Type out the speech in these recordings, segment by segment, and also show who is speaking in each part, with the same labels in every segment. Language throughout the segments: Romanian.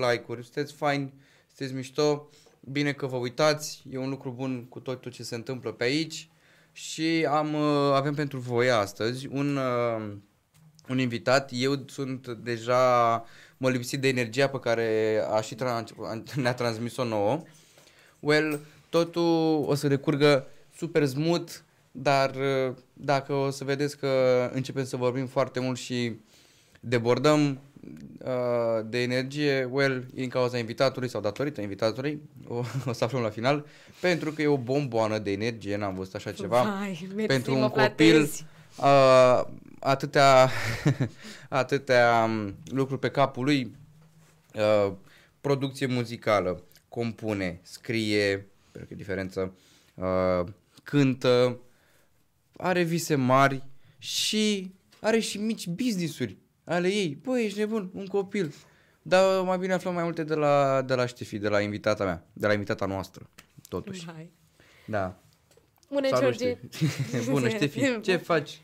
Speaker 1: like-uri, sunteți faini, sunteți mișto, bine că vă uitați, e un lucru bun cu tot, tot ce se întâmplă pe aici. Și am, uh, avem pentru voi astăzi un, uh, un invitat, eu sunt deja, mă lipsit de energia pe care a și tra- ne-a transmis-o nouă. Well, totul o să recurgă super smooth, dar uh, dacă o să vedeți că începem să vorbim foarte mult și debordăm uh, de energie, well, e din cauza invitatului sau datorită invitatului, o, o să aflăm la final, pentru că e o bomboană de energie, n-am văzut așa ceva.
Speaker 2: Vai, mersi,
Speaker 1: pentru
Speaker 2: mă
Speaker 1: un copil,
Speaker 2: flatezi.
Speaker 1: uh, atâtea, atâtea um, lucruri pe capul lui, uh, producție muzicală, compune, scrie, pentru că e diferență, uh, cântă, are vise mari și are și mici business-uri ale ei. Băi, ești nebun, un copil. Dar mai bine aflăm mai multe de la, de la Ștefi, de la invitata mea, de la invitata noastră, totuși.
Speaker 2: Vai.
Speaker 1: Da.
Speaker 2: Bună,
Speaker 1: Salut,
Speaker 2: George.
Speaker 1: Ștefi. Bună, Ștefi. Ce faci?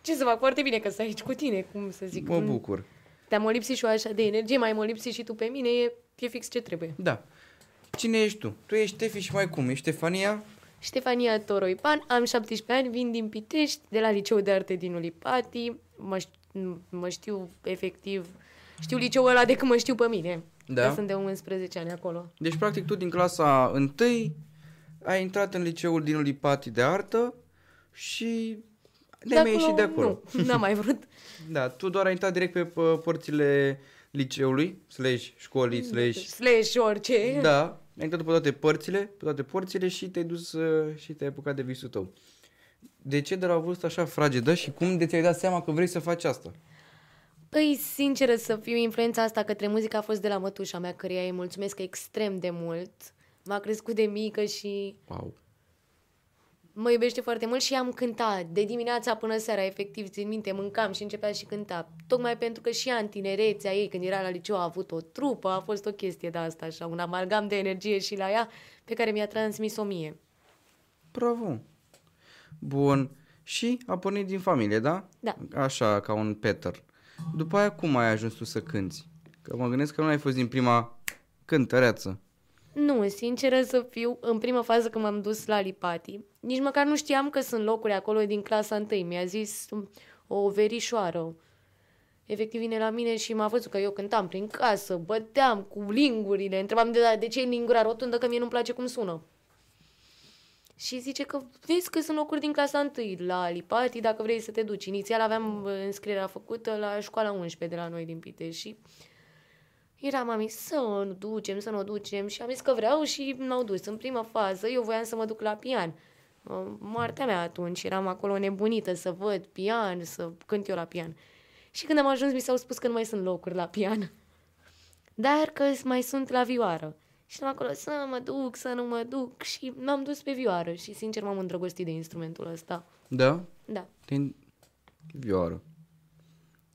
Speaker 2: Ce să fac? Foarte bine că sunt aici cu tine, cum să zic.
Speaker 1: Mă bucur.
Speaker 2: Te-am lipsit și eu așa de energie, mai mă lipsi și tu pe mine, e, e fix ce trebuie.
Speaker 1: Da. Cine ești tu? Tu ești Ștefi și mai cum? Ești Ștefania?
Speaker 2: Ștefania Toroipan, am 17 ani, vin din Pitești, de la Liceul de Arte din Ulipati, mă, ș- mă știu efectiv, știu liceul ăla de când mă știu pe mine.
Speaker 1: Da.
Speaker 2: Că sunt de 11 ani acolo.
Speaker 1: Deci, practic, tu din clasa 1 ai intrat în liceul din Ulipati de artă și ne-ai mai ieșit de acolo.
Speaker 2: Nu, n-am mai vrut.
Speaker 1: Da, tu doar ai intrat direct pe p- părțile liceului, slash școlii, slash...
Speaker 2: Slash orice.
Speaker 1: Da, ai intrat pe toate părțile, pe toate porțile și te-ai dus uh, și te-ai apucat de visul tău. De ce de la o vârstă așa fragedă și cum de ți-ai dat seama că vrei să faci asta?
Speaker 2: Păi, sinceră să fiu, influența asta către muzică a fost de la mătușa mea, căreia îi mulțumesc extrem de mult. M-a crescut de mică și
Speaker 1: Wow.
Speaker 2: mă iubește foarte mult și am cântat de dimineața până seara, efectiv, țin minte, mâncam și începea și cânta. Tocmai pentru că și ea în tinerețea ei, când era la liceu, a avut o trupă, a fost o chestie de asta, așa, un amalgam de energie și la ea, pe care mi-a transmis-o mie.
Speaker 1: Bravo. Bun. Și a pornit din familie, da?
Speaker 2: Da.
Speaker 1: Așa, ca un Peter. După aia cum ai ajuns tu să cânti? Că mă gândesc că nu ai fost din prima cântăreață.
Speaker 2: Nu, sinceră să fiu, în prima fază când m-am dus la Lipati, nici măcar nu știam că sunt locuri acolo din clasa 1. Mi-a zis um, o verișoară. Efectiv vine la mine și m-a văzut că eu cântam prin casă, băteam cu lingurile, întrebam de, de ce e lingura rotundă, că mie nu-mi place cum sună. Și zice că vezi că sunt locuri din clasa 1 la Lipati, dacă vrei să te duci. Inițial aveam uh, înscrierea făcută la școala 11 de la noi din Pitești și Eram mami să nu ducem, să nu ducem și am zis că vreau și m-au dus. În prima fază eu voiam să mă duc la pian. Uh, Moartea mea atunci, eram acolo nebunită să văd pian, să cânt eu la pian. Și când am ajuns mi s-au spus că nu mai sunt locuri la pian. Dar că mai sunt la vioară. Și am acolo să mă duc, să nu mă duc și m-am dus pe vioară și sincer m-am îndrăgostit de instrumentul ăsta.
Speaker 1: Da?
Speaker 2: Da.
Speaker 1: Din vioară.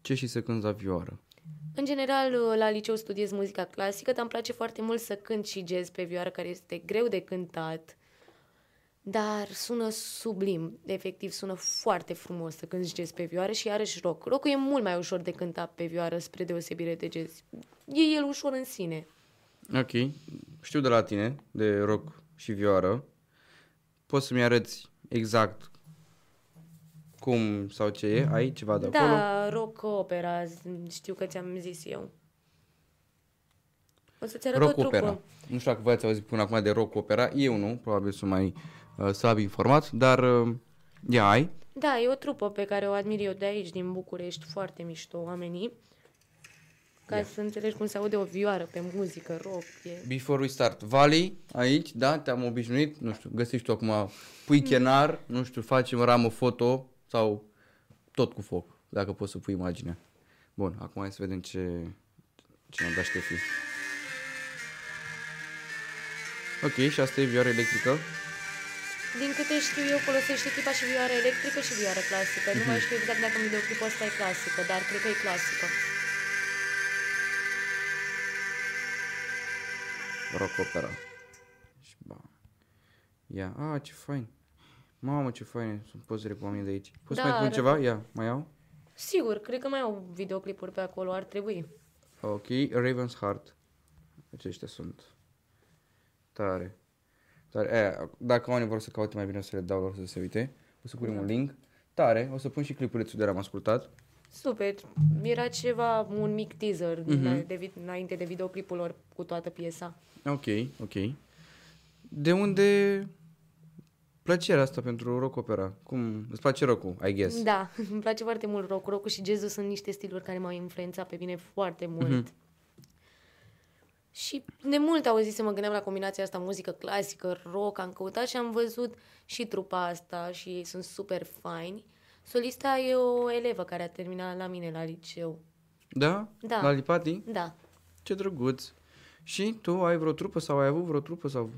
Speaker 1: Ce și să cânti la vioară?
Speaker 2: În general, la liceu studiez muzica clasică, dar îmi place foarte mult să cânt și jazz pe vioară, care este greu de cântat, dar sună sublim. Efectiv, sună foarte frumos să cânti jazz pe vioară și iarăși rock. Rockul e mult mai ușor de cântat pe vioară, spre deosebire de jazz. E el ușor în sine.
Speaker 1: Ok. Știu de la tine, de rock și vioară. Poți să-mi arăți exact cum sau ce e? Ai ceva de acolo?
Speaker 2: Da, rock opera, știu că ți-am zis eu. O să-ți arăt
Speaker 1: Rock
Speaker 2: o trupă.
Speaker 1: opera. Nu știu dacă voi ați auzit până acum de rock opera. Eu nu, probabil sunt mai uh, slab informat, dar uh, ia ai.
Speaker 2: Da, e o trupă pe care o admir eu de aici, din București, foarte mișto oamenii. Ca să înțelegi cum se aude o vioară pe muzică, rock, e...
Speaker 1: Before we start. Vali, aici, da, te-am obișnuit, nu știu, găsești tu acum, pui chenar, nu știu, facem ramă foto sau tot cu foc, dacă poți să pui imaginea. Bun, acum hai să vedem ce, ce ne-a dat Ștefi. Ok, și asta e vioară electrică.
Speaker 2: Din câte știu eu, folosește tipa și vioară electrică și vioară clasică. Nu mai știu exact dacă videoclipul ăsta e clasică, dar cred că e clasică.
Speaker 1: Rock opera. Și ba. Ia, a, ce fain. Mamă, ce faine sunt pozele cu oamenii de aici. Poți
Speaker 2: Da,
Speaker 1: mai pun
Speaker 2: arată.
Speaker 1: ceva? Ia, mai iau?
Speaker 2: Sigur, cred că mai au videoclipuri pe acolo, ar trebui.
Speaker 1: Ok, Raven's Heart. aceștia sunt. Tare. Tare. E, dacă oamenii vor să caute mai bine, o să le dau lor să se uite. O să punem
Speaker 2: Da.
Speaker 1: un link. Tare. O să pun și clipulețul de la am ascultat.
Speaker 2: Super. Era ceva, un mic teaser
Speaker 1: Mhm.
Speaker 2: de, vi- înainte de videoclipul lor cu toată piesa.
Speaker 1: Ok, ok. De unde plăcerea asta pentru rock opera? Cum? Îți place rock I guess?
Speaker 2: Da, îmi place foarte mult rock. Rock și jazzul sunt niște stiluri care m-au influențat pe mine foarte mult.
Speaker 1: Mhm.
Speaker 2: Și de mult auzit să mă gândeam la combinația asta, muzică clasică, rock, am căutat și am văzut și trupa asta și ei sunt super faini. Solista e o elevă care a terminat la mine la liceu.
Speaker 1: Da?
Speaker 2: Da.
Speaker 1: La Lipati?
Speaker 2: Da.
Speaker 1: Ce drăguț. Și tu ai vreo trupă sau ai avut vreo trupă sau...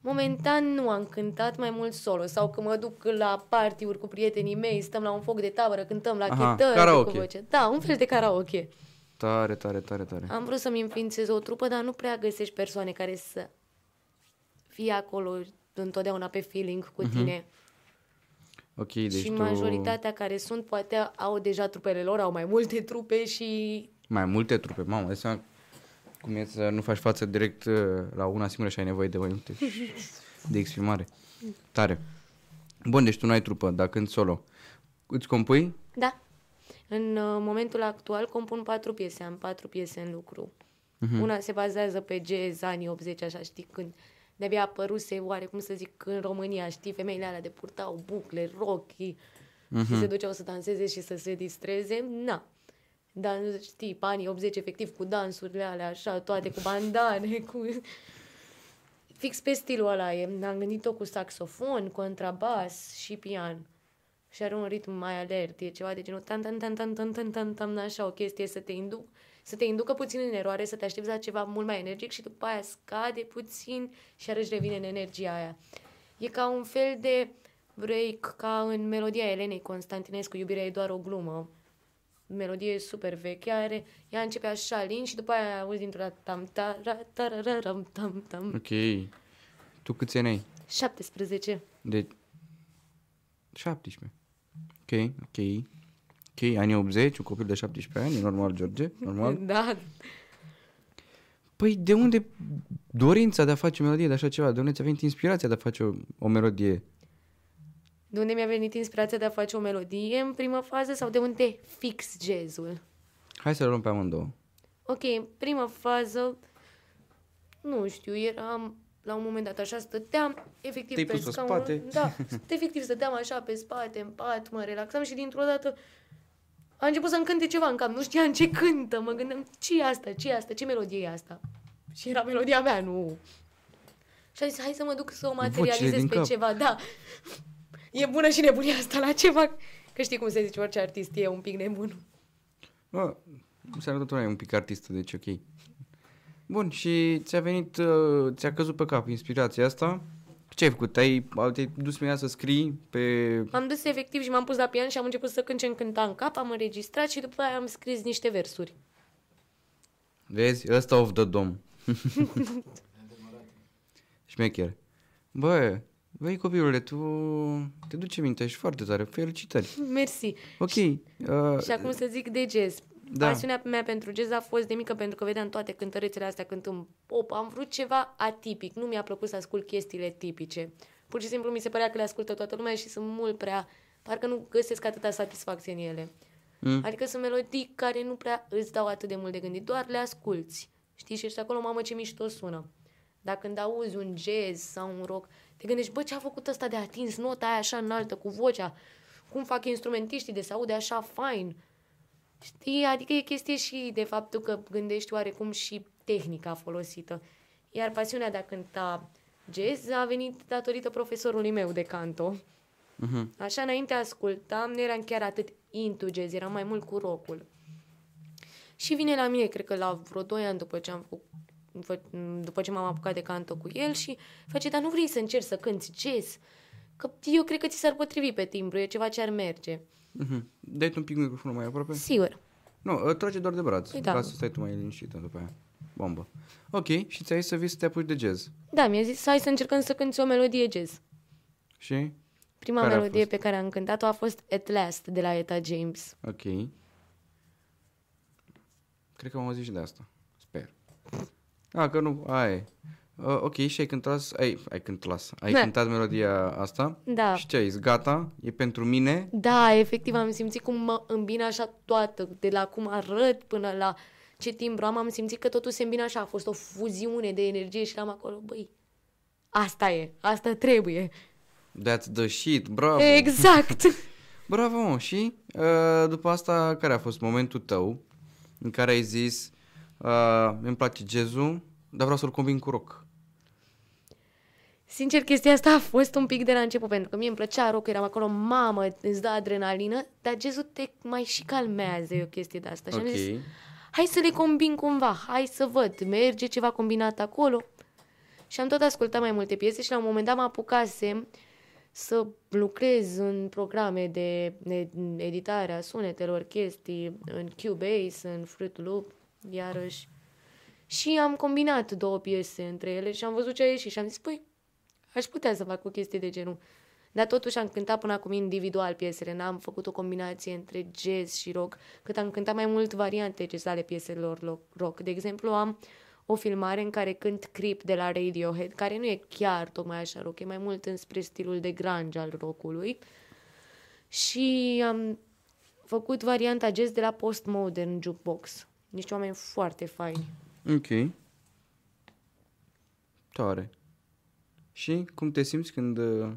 Speaker 2: Momentan nu am cântat mai mult solo sau că mă duc la party-uri cu prietenii mei, stăm la un foc de tabără, cântăm la
Speaker 1: Aha,
Speaker 2: chitară
Speaker 1: karaoke.
Speaker 2: cu voce. Da, un fel de karaoke.
Speaker 1: Tare, tare, tare, tare.
Speaker 2: Am vrut să-mi înființez o trupă, dar nu prea găsești persoane care să fie acolo întotdeauna pe feeling cu tine.
Speaker 1: Ok, deci
Speaker 2: și
Speaker 1: tu...
Speaker 2: majoritatea care sunt poate au deja trupele lor, au mai multe trupe și
Speaker 1: Mai multe trupe, mamă, dai seama cum e să nu faci față direct uh, la una singură și ai nevoie de mai multe de exprimare. Tare. Bun, deci tu nu ai trupă, dar când solo. Îți compui?
Speaker 2: da. În uh, momentul actual compun patru piese, am patru piese în lucru. Una se bazează pe jazz, anii 80, așa, știi, când de-abia apăruse, oare cum să zic, în România, știi, femeile alea de purtau bucle, rochii și se duceau să danseze și să se distreze. Na. Dar, știi, pe anii 80, efectiv, cu dansurile alea, așa, toate cu bandane, cu... Fix pe stilul ăla e. Am gândit-o cu saxofon, contrabas și pian. Și are un ritm mai alert, e ceva de genul tan tan tan tan tan tan tan tan așa o chestie să te induc, să te inducă puțin în eroare, să te aștepți la ceva mult mai energic și după aia scade puțin și iarăși revine în energia aia. E ca un fel de break ca în melodia Elenei Constantinescu, Iubirea e doar o glumă. Melodie super veche, are, ea începe așa lin și după aia auzi dintr-o dată tam ta ra ta ra ra ram tam tam.
Speaker 1: Ok. Tu câți ani ai?
Speaker 2: 17.
Speaker 1: De 17. Ok, ok. Ok, anii 80, un copil de 17 ani, e normal, George, normal.
Speaker 2: Da,
Speaker 1: Păi de unde dorința de a face o melodie de așa ceva? De unde ți-a venit inspirația de a face o, o melodie?
Speaker 2: De unde mi-a venit inspirația de a face o melodie în prima fază sau de unde fix jazzul?
Speaker 1: Hai să le luăm pe amândouă.
Speaker 2: Ok, în prima fază, nu știu, eram la un moment dat așa, stăteam efectiv
Speaker 1: Te-ai
Speaker 2: pe
Speaker 1: pus pe
Speaker 2: scaun.
Speaker 1: spate?
Speaker 2: Da, efectiv stăteam așa pe spate, în pat, mă relaxam și dintr-o dată a început să-mi cânte ceva în cap, nu știam ce cântă, mă gândeam, ce e asta, ce e asta, ce melodie e asta? Și era melodia mea, nu... Și am zis, hai să mă duc să o materializez
Speaker 1: din
Speaker 2: pe
Speaker 1: cap.
Speaker 2: ceva, da. E bună și nebunia asta la ceva. Că știi cum se zice, orice artist e un pic nebun.
Speaker 1: Bă, înseamnă tot una e un pic artistă, deci ok. Bun, și ți-a venit, uh, ți-a căzut pe cap inspirația asta? Ce ai făcut? Te-ai, te-ai dus prima să scrii pe...
Speaker 2: M-am dus efectiv și m-am pus la pian și am început să cânt ce îmi cânta în cap, am înregistrat și după aia am scris niște versuri.
Speaker 1: Vezi? Ăsta of the dom. Șmecher. Bă, băi copilule, tu te duce minte, ești foarte tare. Felicitări.
Speaker 2: Mersi.
Speaker 1: Ok. Uh,
Speaker 2: Și acum să zic de jazz.
Speaker 1: Da.
Speaker 2: Pasiunea mea pentru jazz a fost de mică pentru că vedeam toate cântărețele astea cântând pop. Am vrut ceva atipic. Nu mi-a plăcut să ascult chestiile tipice. Pur și simplu mi se părea că le ascultă toată lumea și sunt mult prea... Parcă nu găsesc atâta satisfacție în ele.
Speaker 1: Mm.
Speaker 2: Adică sunt melodii care nu prea îți dau atât de mult de gândit, doar le asculți. Știi? Și ești acolo, mamă, ce mișto sună. Dar când auzi un jazz sau un rock, te gândești, bă, ce a făcut ăsta de atins nota aia așa înaltă cu vocea? Cum fac instrumentiștii de se aude așa fain? Știi? Adică e chestie și de faptul că gândești oarecum și tehnica folosită. Iar pasiunea de a cânta jazz a venit datorită profesorului meu de canto.
Speaker 1: Mhm.
Speaker 2: Așa, înainte ascultam, nu eram chiar atât into jazz, eram mai mult cu rockul. Și vine la mine, cred că la vreo 2 ani după ce am făcut fă- după ce m-am apucat de canto cu el și face, dar nu vrei să încerci să cânti jazz? Că eu cred că ți s-ar potrivi pe timbru, e ceva ce ar merge.
Speaker 1: Mhm. Dai un pic microfonul mai aproape?
Speaker 2: Sigur.
Speaker 1: Nu, uh, trage doar de braț.
Speaker 2: Păi
Speaker 1: Da.
Speaker 2: da.
Speaker 1: Ca să stai tu mai liniștită după aia. Bombă. Ok, și ți-ai zis să vii să te apuci de jazz.
Speaker 2: Da, mi-a zis, hai să încercăm să cânti o melodie jazz.
Speaker 1: Și?
Speaker 2: Prima
Speaker 1: Care a
Speaker 2: melodie
Speaker 1: fost?
Speaker 2: pe care am cântat-o a fost At Last de la Eta James.
Speaker 1: Ok. Cred că am auzit și de asta. Sper. A, că nu, aia e. Uh, ok, și ai cântat, ai, ai cântat, ai
Speaker 2: Da.
Speaker 1: cântat melodia asta
Speaker 2: Da.
Speaker 1: și ce ai zis, gata, e pentru mine,
Speaker 2: Da, efectiv am simțit cum mă îmbină așa toată, de la cum arăt până la ce timbru am, am simțit că totul se îmbină așa, a fost o fuziune de energie și eram acolo, băi, asta e, asta trebuie.
Speaker 1: that's the shit, bravo.
Speaker 2: Exact.
Speaker 1: Bravo, mă. și uh, după asta, care a fost momentul tău în care ai zis, uh, îmi place jazzul, dar vreau să-l combin cu rock?
Speaker 2: Sincer, chestia asta a fost un pic de la început, pentru că mie îmi plăcea rock, eram acolo, mamă, îți dă adrenalină, dar jazzul te mai și calmează, e o chestie de asta. Și am zis,
Speaker 1: Ok.
Speaker 2: hai să le combin cumva, hai să văd, merge ceva combinat acolo. Și am tot ascultat mai multe piese și la un moment dat mă apucasem să lucrez în programe de de editare a sunetelor, chestii, în Cubase, în Fruit Loop, iarăși. Și am combinat două piese între ele și am văzut ce a ieșit și am zis, păi, aș putea să fac o chestie de genul. Dar totuși am cântat până acum individual piesele, n-am făcut o combinație între jazz și rock, cât am cântat mai mult variante jazz ale pieselor lo- rock. De exemplu, am o filmare în care cânt Creep de la Radiohead, care nu e chiar tocmai așa rock, e mai mult înspre stilul de grunge al rockului. Și am făcut varianta jazz de la Postmodern Jukebox. Niște oameni foarte faini.
Speaker 1: Ok. Tare. Și cum te simți când, uh,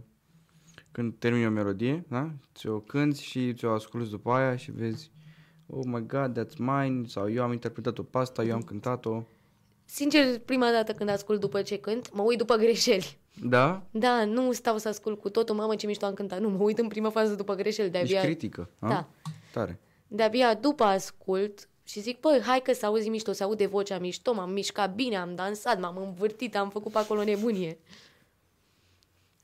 Speaker 1: când termini o melodie, da? Ți-o cânti și ți-o asculti după aia și vezi Oh my god, that's mine sau eu am interpretat-o pe asta, eu am cântat-o.
Speaker 2: Sincer, prima dată când ascult după ce cânt, mă uit după greșeli.
Speaker 1: Da?
Speaker 2: Da, nu stau să ascult cu totul, mamă ce mișto am cântat. Nu, mă uit în prima fază după greșeli,
Speaker 1: Ești
Speaker 2: de-abia,
Speaker 1: critică. a?
Speaker 2: Da.
Speaker 1: Tare.
Speaker 2: de-abia după ascult și zic, păi, hai că se auzi mișto, se aude vocea mișto, m-am mișcat bine, am dansat, m-am învârtit, am făcut pe acolo nebunie.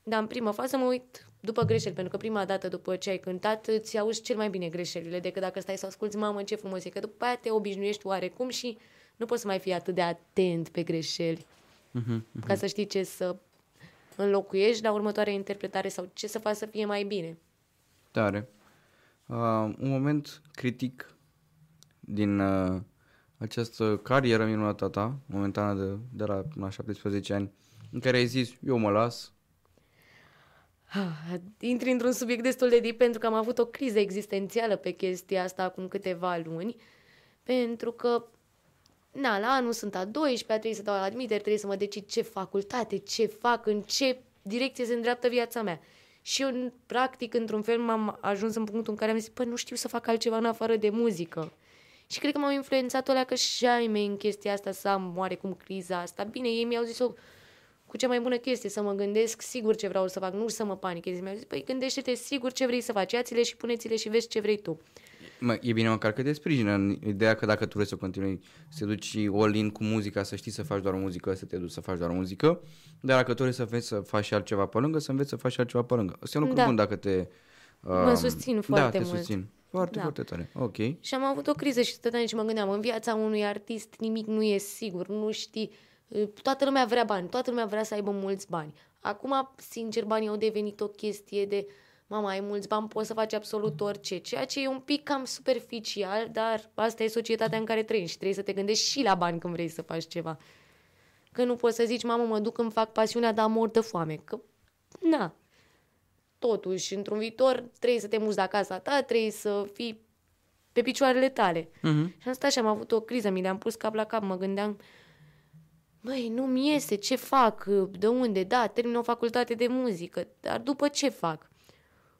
Speaker 2: Dar în prima fază mă uit după greșeli, pentru că prima dată după ce ai cântat îți auzi cel mai bine greșelile decât dacă stai să asculti, mamă, ce frumos e, că după aia te obișnuiești oarecum și nu poți să mai fii atât de atent pe greșeli.
Speaker 1: Mhm.
Speaker 2: ca să știi ce să înlocuiești la următoarea interpretare sau ce să faci să fie mai bine.
Speaker 1: Tare. Uh, un moment critic din uh, această carieră minunată a ta, momentană de, de la, la 17 ani, în care ai zis, eu mă las,
Speaker 2: Ah, Intri într-un subiect destul de deep pentru că am avut o criză existențială pe chestia asta acum câteva luni, pentru că na, la anul sunt a 12 trebuie să dau la admitere, trebuie să mă decid ce facultate, ce fac, în ce direcție se îndreaptă viața mea. Și eu, practic, într-un fel m-am ajuns în punctul în care am zis, păi nu știu să fac altceva în afară de muzică. Și cred că m-au influențat o leacă și ai mei în chestia asta să am oarecum criza asta. Bine, ei mi-au zis-o cu cea mai bună chestie, să mă gândesc sigur ce vreau să fac, nu să mă panichez. Mi-au zis, păi gândește-te sigur ce vrei să faci, ia-ți-le și puneți-le și vezi ce vrei tu.
Speaker 1: Mă, e bine măcar că te sprijină în ideea că dacă tu vrei să continui să te duci all-in cu muzica, să știi să faci doar muzică, să te duci să faci doar muzică, dar dacă tu vrei să înveți să faci și altceva pe lângă, să înveți să faci și altceva pe lângă. Asta e un lucru
Speaker 2: Da.
Speaker 1: bun dacă te...
Speaker 2: Mă susțin foarte
Speaker 1: da, te
Speaker 2: mult.
Speaker 1: susțin. Foarte,
Speaker 2: Da.
Speaker 1: foarte tare. Ok.
Speaker 2: Și am avut o criză și stăteam și mă gândeam, în viața unui artist nimic nu e sigur, nu știi, toată lumea vrea bani, toată lumea vrea să aibă mulți bani. Acum, sincer, banii au devenit o chestie de, mama, ai mulți bani, poți să faci absolut orice, ceea ce e un pic cam superficial, dar asta e societatea în care trăiești și trebuie să te gândești și la bani când vrei să faci ceva. Că nu poți să zici, mamă, mă duc îmi fac pasiunea, dar mor de foame. Că, na, totuși, într-un viitor trebuie să te muți de acasă ta, trebuie să fii pe picioarele tale.
Speaker 1: Mhm.
Speaker 2: Și am stat și am avut o criză, mi le-am pus cap la cap, mă gândeam, băi, nu-mi iese, ce fac, de unde, da, termin o facultate de muzică, dar după ce fac?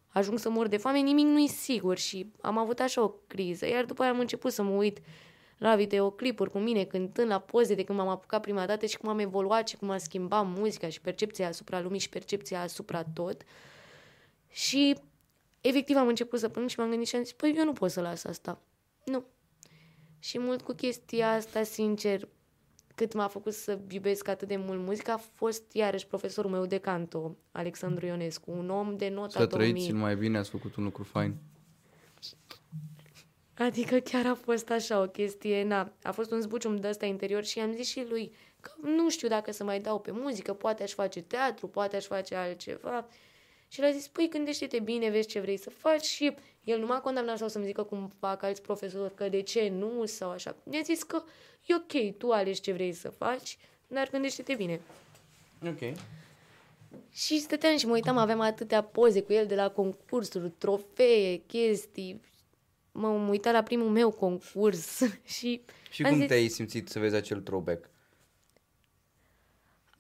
Speaker 2: Ajung să mor de foame, nimic nu-i sigur și am avut așa o criză, iar după aia am început să mă uit la videoclipuri cu mine, cântând la poze de când m-am apucat prima dată și cum am evoluat și cum a schimbat muzica și percepția asupra lumii și percepția asupra tot. Și efectiv am început să plâng și m-am gândit și am zis, păi eu nu pot să las asta. Nu. Și mult cu chestia asta, sincer, cât m-a făcut să iubesc atât de mult muzica, a fost iarăși profesorul meu de canto, Alexandru Ionescu, un om de nota
Speaker 1: Să
Speaker 2: 2000.
Speaker 1: trăiți mai bine, ați făcut un lucru fain.
Speaker 2: Adică chiar a fost așa o chestie, na, a fost un zbucium de ăsta interior și am zis și lui că nu știu dacă să mai dau pe muzică, poate aș face teatru, poate aș face altceva. Și el a zis, păi gândește-te bine, vezi ce vrei să faci și el nu m-a condamnat sau să-mi zică cum fac alți profesori că de ce nu sau așa. Mi-a zis că e ok, tu alegi ce vrei să faci, dar gândește-te bine.
Speaker 1: Ok.
Speaker 2: Și stăteam și mă uitam, aveam atâtea poze cu el de la concursuri, trofee, chestii. Mă mă uitam la primul meu concurs și...
Speaker 1: Și
Speaker 2: am
Speaker 1: cum
Speaker 2: zis,
Speaker 1: te-ai simțit să vezi acel throwback?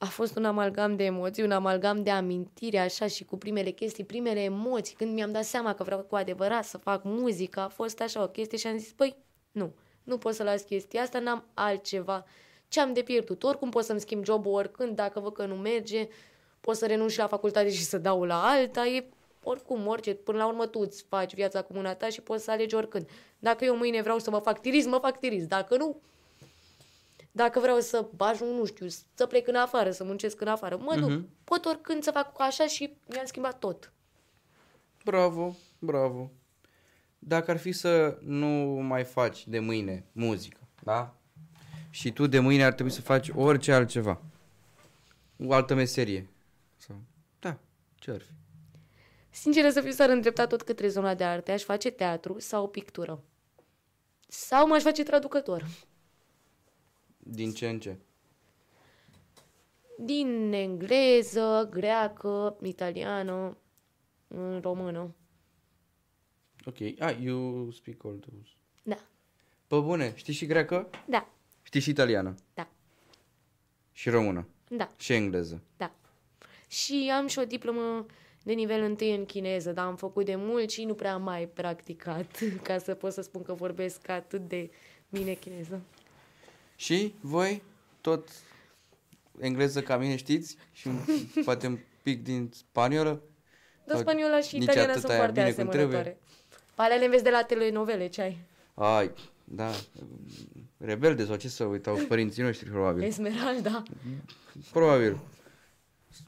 Speaker 2: A fost un amalgam de emoții, un amalgam de amintire, așa, și cu primele chestii, primele emoții. Când mi-am dat seama că vreau cu adevărat să fac muzică, a fost așa o chestie și am zis, păi, nu, nu pot să las chestia asta, n-am altceva. Ce am de pierdut? Oricum pot să-mi schimb jobul oricând, dacă văd că nu merge, pot să renunț și la facultate și să dau la alta, e oricum, orice, până la urmă tu îți faci viața cu mâna ta și poți să alegi oricând. Dacă eu mâine vreau să mă fac tirism, mă fac tirism. Dacă nu, dacă vreau să ajung, nu știu, să plec în afară, să muncesc în afară, mă duc.
Speaker 1: Mhm.
Speaker 2: Pot oricând să fac așa și mi-am schimbat tot.
Speaker 1: Bravo, bravo. Dacă ar fi să nu mai faci de mâine muzică, da? Și tu de mâine ar trebui să faci orice altceva. O altă meserie. Sau, da, ce ar fi?
Speaker 2: Sinceră să fiu, s-ar îndrepta tot către zona de arte. Aș face teatru sau pictură. Sau m-aș face traducător.
Speaker 1: Din ce în ce?
Speaker 2: Din engleză, greacă, italiană, în română.
Speaker 1: Ok. Ah, you speak all those.
Speaker 2: Da,
Speaker 1: Pă bune, știi și greacă?
Speaker 2: da,
Speaker 1: Știi și italiană?
Speaker 2: da,
Speaker 1: Și română?
Speaker 2: da,
Speaker 1: Și engleză?
Speaker 2: da. Și am și o diplomă de nivel întâi în chineză, dar am făcut de mult și nu prea am mai practicat ca să pot să spun că vorbesc atât de bine chineză.
Speaker 1: Și voi tot engleză ca mine știți? Și un, poate un pic din spaniolă?
Speaker 2: Dar
Speaker 1: Sau
Speaker 2: spaniola și
Speaker 1: nici
Speaker 2: italiana
Speaker 1: atât
Speaker 2: sunt
Speaker 1: aia
Speaker 2: foarte
Speaker 1: bine cum
Speaker 2: asemănătoare. Pe alea le înveți de la telenovele, ce ai?
Speaker 1: Ai, da, rebelde sau ce să uitau părinții noștri, probabil.
Speaker 2: Esmeralda.
Speaker 1: Probabil.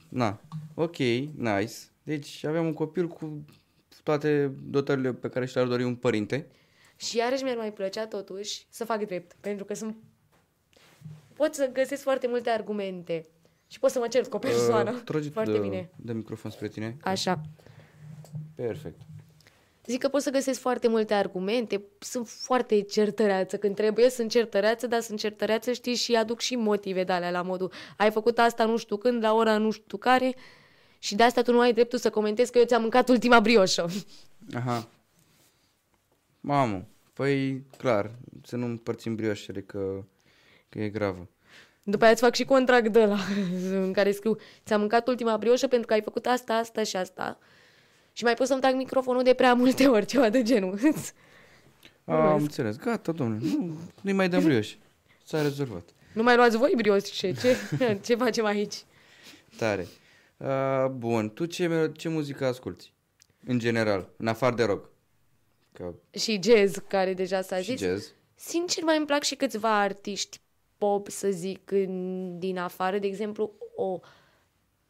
Speaker 1: Na, ok, nice. Deci aveam un copil cu toate dotările pe care și le-ar dori un părinte.
Speaker 2: Și iarăși mi-ar mai plăcea totuși să fac drept, pentru că sunt... pot să găsesc foarte multe argumente și pot să mă cer cu o persoană.
Speaker 1: Uh, trage
Speaker 2: foarte
Speaker 1: de,
Speaker 2: bine.
Speaker 1: de microfon spre tine.
Speaker 2: Așa.
Speaker 1: Perfect.
Speaker 2: Zic că pot să găsesc foarte multe argumente, sunt foarte certăreață când trebuie, sunt certăreață, dar sunt certăreață, știi, și aduc și motive de alea la modul ai făcut asta nu știu când, la ora nu știu care și de asta tu nu ai dreptul să comentezi că eu ți-am mâncat ultima brioșă.
Speaker 1: Aha. Mamă, păi clar, să nu împărțim brioșele că, că e gravă.
Speaker 2: După aia îți fac și contract de la în care scriu ți-am mâncat ultima brioșă pentru că ai făcut asta, asta și asta. Și mai pot să-mi trag microfonul de prea multe ori, ceva de genul.
Speaker 1: A, am înțeles. Gata, domnule. Nu, nu-i mai dăm brioși. S-a rezolvat.
Speaker 2: nu mai luați voi brioșe, ce, ce facem aici?
Speaker 1: Tare. Uh, bun, tu ce, melo- ce muzică asculti? În general, în afară de rock. Că
Speaker 2: Și jazz, care deja s-a
Speaker 1: și
Speaker 2: zis.
Speaker 1: jazz.
Speaker 2: Sincer, mai îmi plac și câțiva artiști pop, să zic, în, din afară. De exemplu, o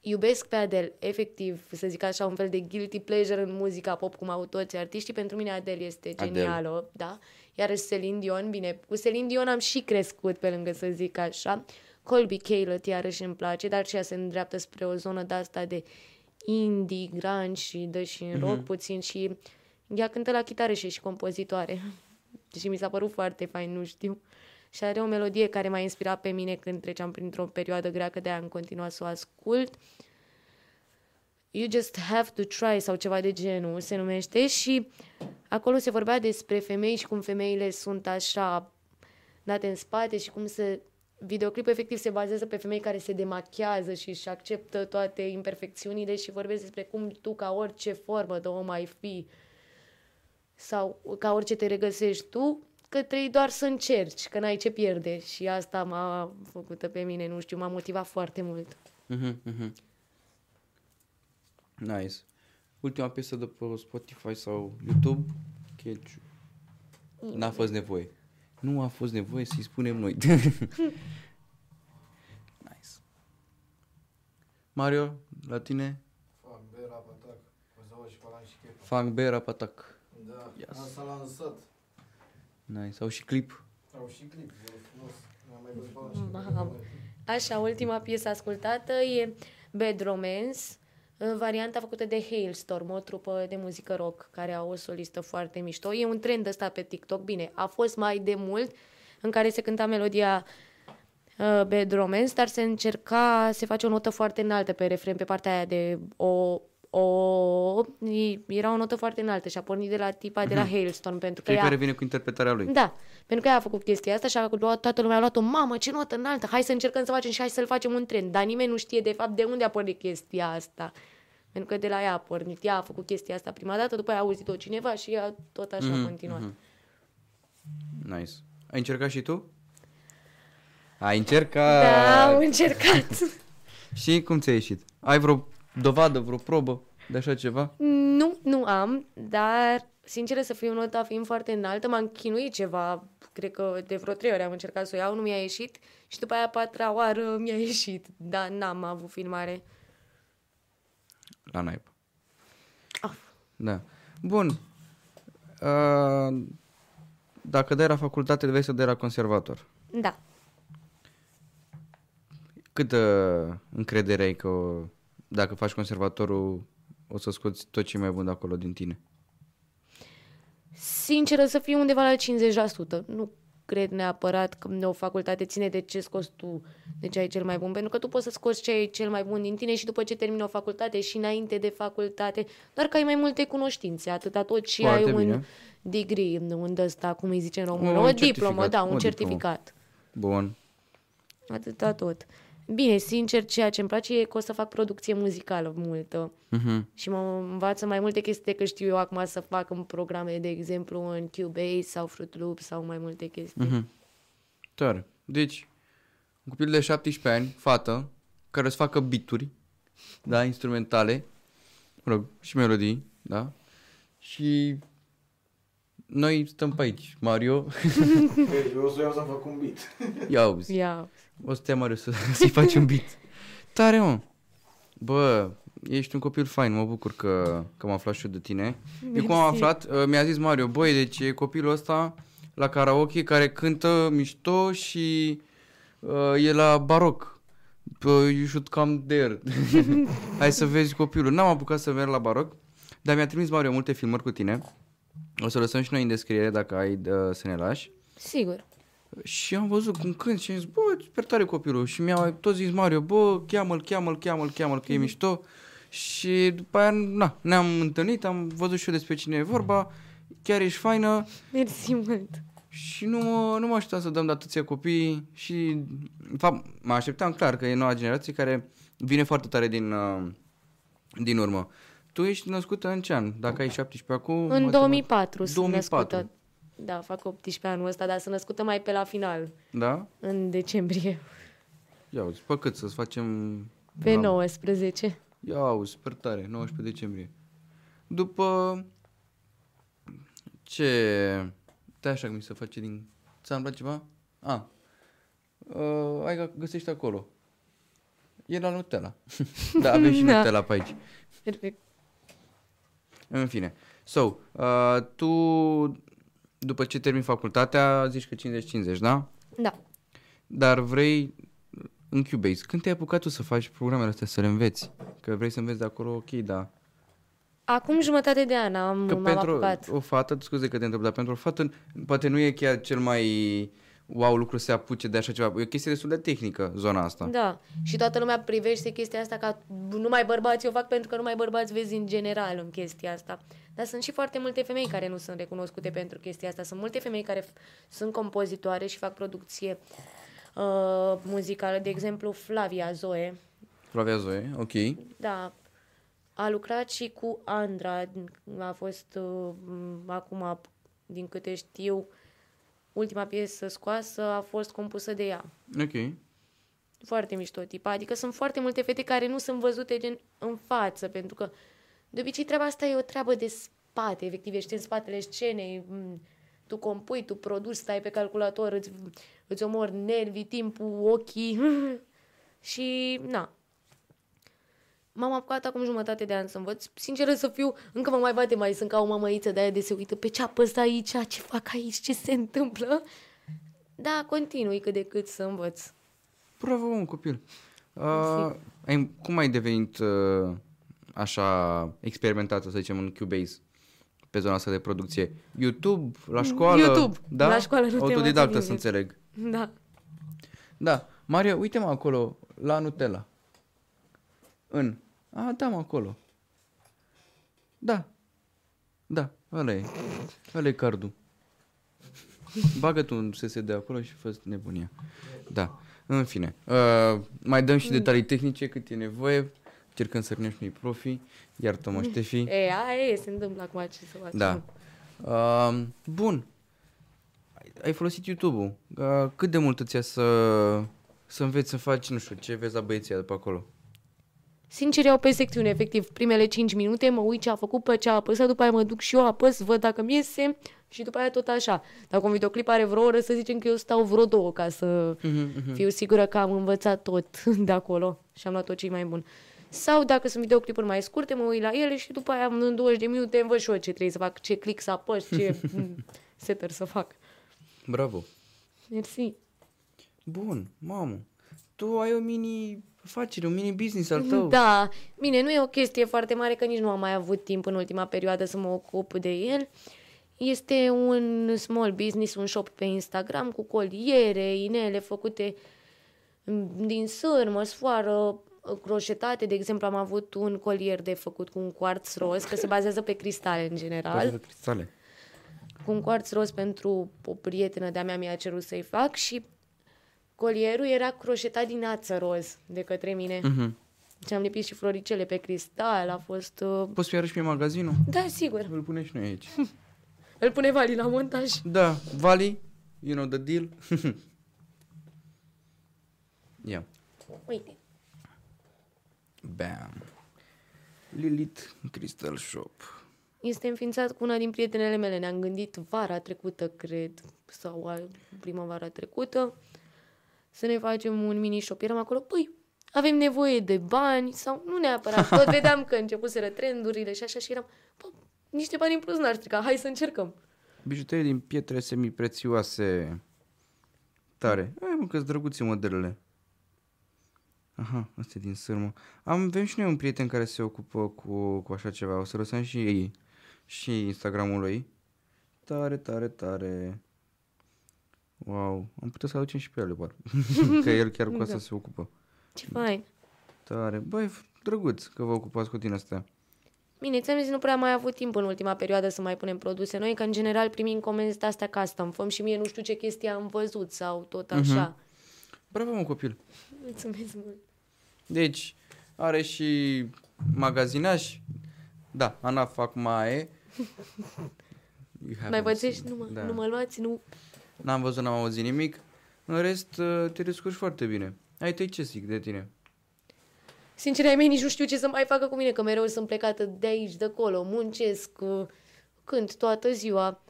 Speaker 2: iubesc pe Adele, efectiv, să zic așa, un fel de guilty pleasure în muzica pop, cum au toți artiștii. Pentru mine Adele este
Speaker 1: Adele.
Speaker 2: genială, da? Iar Celine Dion, bine, cu Celine Dion am și crescut, pe lângă să zic așa. Colby Caleb iarăși îmi place, dar și ea se îndreaptă spre o zonă de asta de indie, grunge și dă și în rock puțin și ea cântă la chitară și e și compozitoare. Și mi s-a părut foarte fain, nu știu. Și are o melodie care m-a inspirat pe mine când treceam printr-o perioadă grea, că de-aia am continuat să o ascult. You Just Have to Try sau ceva de genul se numește și acolo se vorbea despre femei și cum femeile sunt așa date în spate și cum se videoclipul efectiv se bazează pe femei care se demachează și își acceptă toate imperfecțiunile și vorbesc despre cum tu ca orice formă de om ai fi sau ca orice te regăsești tu, că trebuie doar să încerci, că n-ai ce pierde și asta m-a făcută pe mine, nu știu, m-a motivat foarte mult.
Speaker 1: Mhm, mhm. Nice. Ultima piesă de pe Spotify sau YouTube, Catch. N-a fost nevoie. Nu a fost nevoie să-i spunem noi. nice. Mario, la tine?
Speaker 3: Fac bera patac, o să o și palan și chef.
Speaker 1: Funk Bear Patac.
Speaker 3: Da,
Speaker 1: Yes.
Speaker 3: yes. s-a lansat.
Speaker 1: Nice. Au și clip.
Speaker 3: Au și clip, e frumos. N-am mai văzut palan și
Speaker 2: Mamă. Așa, ultima piesă ascultată e Bad Romance, în varianta făcută de Hailstorm, o trupă de muzică rock care au o solistă foarte mișto. E un trend ăsta pe TikTok. Bine, a fost mai de mult în care se cânta melodia uh, Bad Romance, dar se încerca, se face o notă foarte înaltă pe refren, pe partea aia de o o... Era o notă foarte înaltă și a pornit de la tipa de la Hailstorm pentru că ea...
Speaker 1: Fiecare vine cu interpretarea lui.
Speaker 2: Da, pentru că ea a făcut chestia asta și a luat, toată lumea a luat-o, mamă, ce notă înaltă, hai să încercăm să facem și hai să-l facem un trend. Dar nimeni nu știe de fapt de unde a pornit chestia asta. Pentru că de la ea a pornit, ea a făcut chestia asta prima dată, după aia a auzit-o cineva și ea tot așa
Speaker 1: Mhm,
Speaker 2: a continuat.
Speaker 1: mhm. Nice. Ai încercat și tu? Ai încercat.
Speaker 2: Da, am încercat.
Speaker 1: Și cum ți-a ieșit? Ai vreo dovadă, vreo probă de așa ceva?
Speaker 2: nu, nu am, dar sincer să fiu nota fiind foarte înaltă, m-am chinuit ceva, cred că de vreo trei ori am încercat să o iau, nu mi-a ieșit și după aia a patra oară mi-a ieșit, dar n-am avut filmare.
Speaker 1: La naip.
Speaker 2: Ah.
Speaker 1: Da. Bun. Uh, dacă dai la facultate, vrei să dai la conservator.
Speaker 2: Da.
Speaker 1: Câtă încredere ai că o- dacă faci conservatorul o să scoți tot ce e mai bun de acolo din tine?
Speaker 2: Sinceră să fiu undeva la 50%. Nu cred neapărat că o facultate ține de ce scoți tu, de ce ai cel mai bun, pentru că tu poți să scoți ce ai cel mai bun din tine și după ce termini o facultate și înainte de facultate, doar că ai mai multe cunoștințe, atâta tot și
Speaker 1: Foarte
Speaker 2: ai un
Speaker 1: bine.
Speaker 2: degree, un ăsta, cum îi zice în română,
Speaker 1: Un
Speaker 2: o
Speaker 1: certificat,
Speaker 2: diplomă, da,
Speaker 1: o
Speaker 2: un
Speaker 1: diplomă.
Speaker 2: certificat.
Speaker 1: Bun.
Speaker 2: Atâta tot. Bine, sincer, ceea ce îmi place e că o să fac producție muzicală multă
Speaker 1: Mhm.
Speaker 2: și mă învață mai multe chestii decât știu eu acum să fac în programe, de exemplu, în Cubase sau Fruit Loops sau mai multe chestii.
Speaker 1: Mhm. Tare. Deci, un copil de 17 ani, fată, care să facă bituri, da, instrumentale, mă rog, și melodii, da, și noi stăm pe aici, Mario,
Speaker 3: Eu o să iau să fac un beat.
Speaker 1: ia auzi,
Speaker 2: Ia,
Speaker 1: o să te ia Mario să, să-i faci un beat. Tare, mă! Bă, ești un copil fain, mă bucur că, că am aflat și eu de tine. Eu cum am
Speaker 2: Mersi.
Speaker 1: aflat, uh, mi-a zis Mario, băi, deci e copilul ăsta la karaoke care cântă mișto și uh, e la baroc. Uh, you should come there. Hai să vezi copilul. N-am apucat să merg la baroc, dar mi-a trimis Mario multe filmări cu tine. O să lăsăm și noi în descriere dacă ai uh, să ne lași.
Speaker 2: sigur.
Speaker 1: Și am văzut cum cânt și am zis, bă, super tare copilul. Și mi-a tot zis Mario, bă, cheamă-l, cheamă-l, cheamă-l, cheamă-l, că e mișto. Și după aia, na, ne-am întâlnit, am văzut și eu despre cine e vorba. Chiar ești faină
Speaker 2: Mersi mult.
Speaker 1: și nu, mă- nu mă așteptam să dăm de atâția copii și, în fapt, mă așteptam clar că e noua generație care vine foarte tare din, uh, din urmă. Tu ești născută în ce an? Dacă ai 17 acum?
Speaker 2: În
Speaker 1: matematic-
Speaker 2: 2004 sunt
Speaker 1: 2004.
Speaker 2: născută. Da, fac 18 anul ăsta, dar sunt născută mai pe la final,
Speaker 1: Da?
Speaker 2: în decembrie,
Speaker 1: Ia uzi, pe cât să-ți facem...
Speaker 2: pe
Speaker 1: la-
Speaker 2: 19.
Speaker 1: Ia auzi, super tare, 19 decembrie. După ce... Te așa cum mi se face din... Ți-am luat ceva? A. Uh, ai că găsești acolo. E la Nutella. da, avem și
Speaker 2: Da.
Speaker 1: Nutella pe aici.
Speaker 2: Perfect.
Speaker 1: În fine. So, uh, tu după ce termini facultatea zici că 50-50, da?
Speaker 2: Da.
Speaker 1: Dar vrei în Cubase. Când te-ai apucat tu să faci programele astea, să le înveți? Că vrei să înveți de acolo, ok, da.
Speaker 2: Acum jumătate de an am,
Speaker 1: Că
Speaker 2: m-am
Speaker 1: pentru
Speaker 2: apucat.
Speaker 1: o fată, scuze că te întreb, dar pentru o fată poate nu e chiar cel mai wow lucru să se apuce de așa ceva. E o chestie destul de tehnică, zona asta.
Speaker 2: Da, și toată lumea privește chestia asta ca numai bărbați o fac pentru că numai bărbați vezi în general în chestia asta. Dar sunt și foarte multe femei care nu sunt recunoscute pentru chestia asta. Sunt multe femei care f- sunt compozitoare și fac producție uh, muzicală. De exemplu, Flavia Zoe,
Speaker 1: Flavia Zoe, ok.
Speaker 2: da, a lucrat și cu Andra. A fost uh, m, acum, din câte știu, ultima piesă scoasă a fost compusă de ea.
Speaker 1: Ok.
Speaker 2: Foarte mișto tipa. Adică sunt foarte multe fete care nu sunt văzute gen în față, pentru că de obicei treaba asta e o treabă de spate, efectiv, ești în spatele scenei, m, tu compui, tu produci, stai pe calculator, îți, îți omori nervii, timpul, ochii și na. M-am apucat acum jumătate de an să învăț. Sinceră să fiu, încă mă mai bate mai sunt ca o mamăiță de aia de se uită pe ce apăs aici, ce fac aici, ce se întâmplă. Da, continui cât de cât să învăț.
Speaker 1: Bravo, un copil. Uh, ai, cum ai devenit uh, așa experimentată, să zicem, în Cubase pe zona asta de producție? YouTube, la școală?
Speaker 2: YouTube.
Speaker 1: Da?
Speaker 2: La școală nu te
Speaker 1: Autodidactă,
Speaker 2: învață
Speaker 1: să
Speaker 2: nimeni.
Speaker 1: înțeleg.
Speaker 2: Da.
Speaker 1: Da. Mario, uite-mă acolo, la Nutella. În. A, da, mă, acolo. Da. Da, ăla e. Ăla e cardul. Bagă-tu un SSD acolo și fă nebunia. Da. În fine. Uh, mai dăm și detalii tehnice cât e nevoie. Încercăm să rănești unui profi. Iartă-mă, Ștefi.
Speaker 2: E, aia e, se întâmplă acum ce să faci.
Speaker 1: Da. Uh, bun. Ai- Ai folosit YouTube-ul. Uh, cât de mult îți ia să, să înveți să faci, nu știu, ce vezi la băieția de pe acolo?
Speaker 2: Sincer, iau pe secțiune, efectiv, primele 5 minute, mă uit ce a făcut, pe ce a apăsat, după aia mă duc și eu, apăs, văd dacă mi iese și după aia tot așa. Dacă un videoclip are vreo oră, să zicem că eu stau vreo două ca să fiu sigură că am învățat tot de acolo și am luat tot ce mai bun. Sau dacă sunt videoclipuri mai scurte, mă uit la ele și după aia în 20 de minute învăț și eu ce trebuie să fac, ce click să apăs, ce mm, setter să fac.
Speaker 1: Bravo.
Speaker 2: Mersi.
Speaker 1: Bun, mamă. Tu ai o mini afacere, un mini business al tău.
Speaker 2: Da, bine, nu e o chestie foarte mare, că nici nu am mai avut timp în ultima perioadă să mă ocup de el. Este un small business, un shop pe Instagram cu coliere, inele făcute mm, din sârmă, sfoară, croșetate. De exemplu, am avut un colier de făcut cu un quartz roz, că se bazează pe cristale în general.
Speaker 1: Bază cristale.
Speaker 2: Cu un quartz roz pentru o prietenă de-a mea mi-a cerut să-i fac și colierul era croșetat din ață roz de către mine.
Speaker 1: Mhm.
Speaker 2: Și am lipit și floricele pe cristal, a fost... Uh...
Speaker 1: Poți să-i arăși mie magazinul?
Speaker 2: Da, sigur.
Speaker 1: Îl punem și noi aici.
Speaker 2: Îl pune Vali la montaj.
Speaker 1: da, Vali, you know the deal. Ia.
Speaker 2: Uite.
Speaker 1: Bam. Lilith Crystal Shop.
Speaker 2: Este înființat cu una din prietenele mele. Ne-am gândit vara trecută, cred, sau a- primăvara trecută, să ne facem un mini shop. Eram acolo, păi, avem nevoie de bani sau nu neapărat. Tot vedeam că începuseră trendurile și așa și eram, bă, niște bani în plus n-ar strica, hai să încercăm.
Speaker 1: Bijuterii din pietre semiprețioase. Tare. Ai mă, că-s drăguțe modelele. Aha, astea din sârmă. Am, avem și noi un prieten care se ocupă cu, cu așa ceva. O să lăsăm și ei și Instagramul lui. Tare, tare, tare. Wow, am putea să aducem și pe ele, doar. că el chiar cu asta
Speaker 2: Da.
Speaker 1: se ocupă.
Speaker 2: Ce fain.
Speaker 1: Tare. Băi, f- drăguț că vă ocupați cu tine astea.
Speaker 2: Bine, ți-am zis, nu prea am mai avut timp în ultima perioadă să mai punem produse noi, că în general primim comenzi de astea custom. Făm și mie nu știu ce chestie am văzut sau tot așa.
Speaker 1: Bravo, mă, copil.
Speaker 2: Mulțumesc mult.
Speaker 1: Deci, are și magazinaș. Da, ANAF acum e. You haven't
Speaker 2: Mai pățești?
Speaker 1: seen.
Speaker 2: Nu mă,
Speaker 1: Da.
Speaker 2: nu mă luați? Nu.
Speaker 1: N-am văzut, n-am auzit nimic. În rest, uh, te descurci foarte bine. Ai tăi ce zic de tine?
Speaker 2: Sincer, ai mei nici nu știu ce să mai facă cu mine, că mereu sunt plecată de aici, de acolo, muncesc, uh, cânt toată ziua.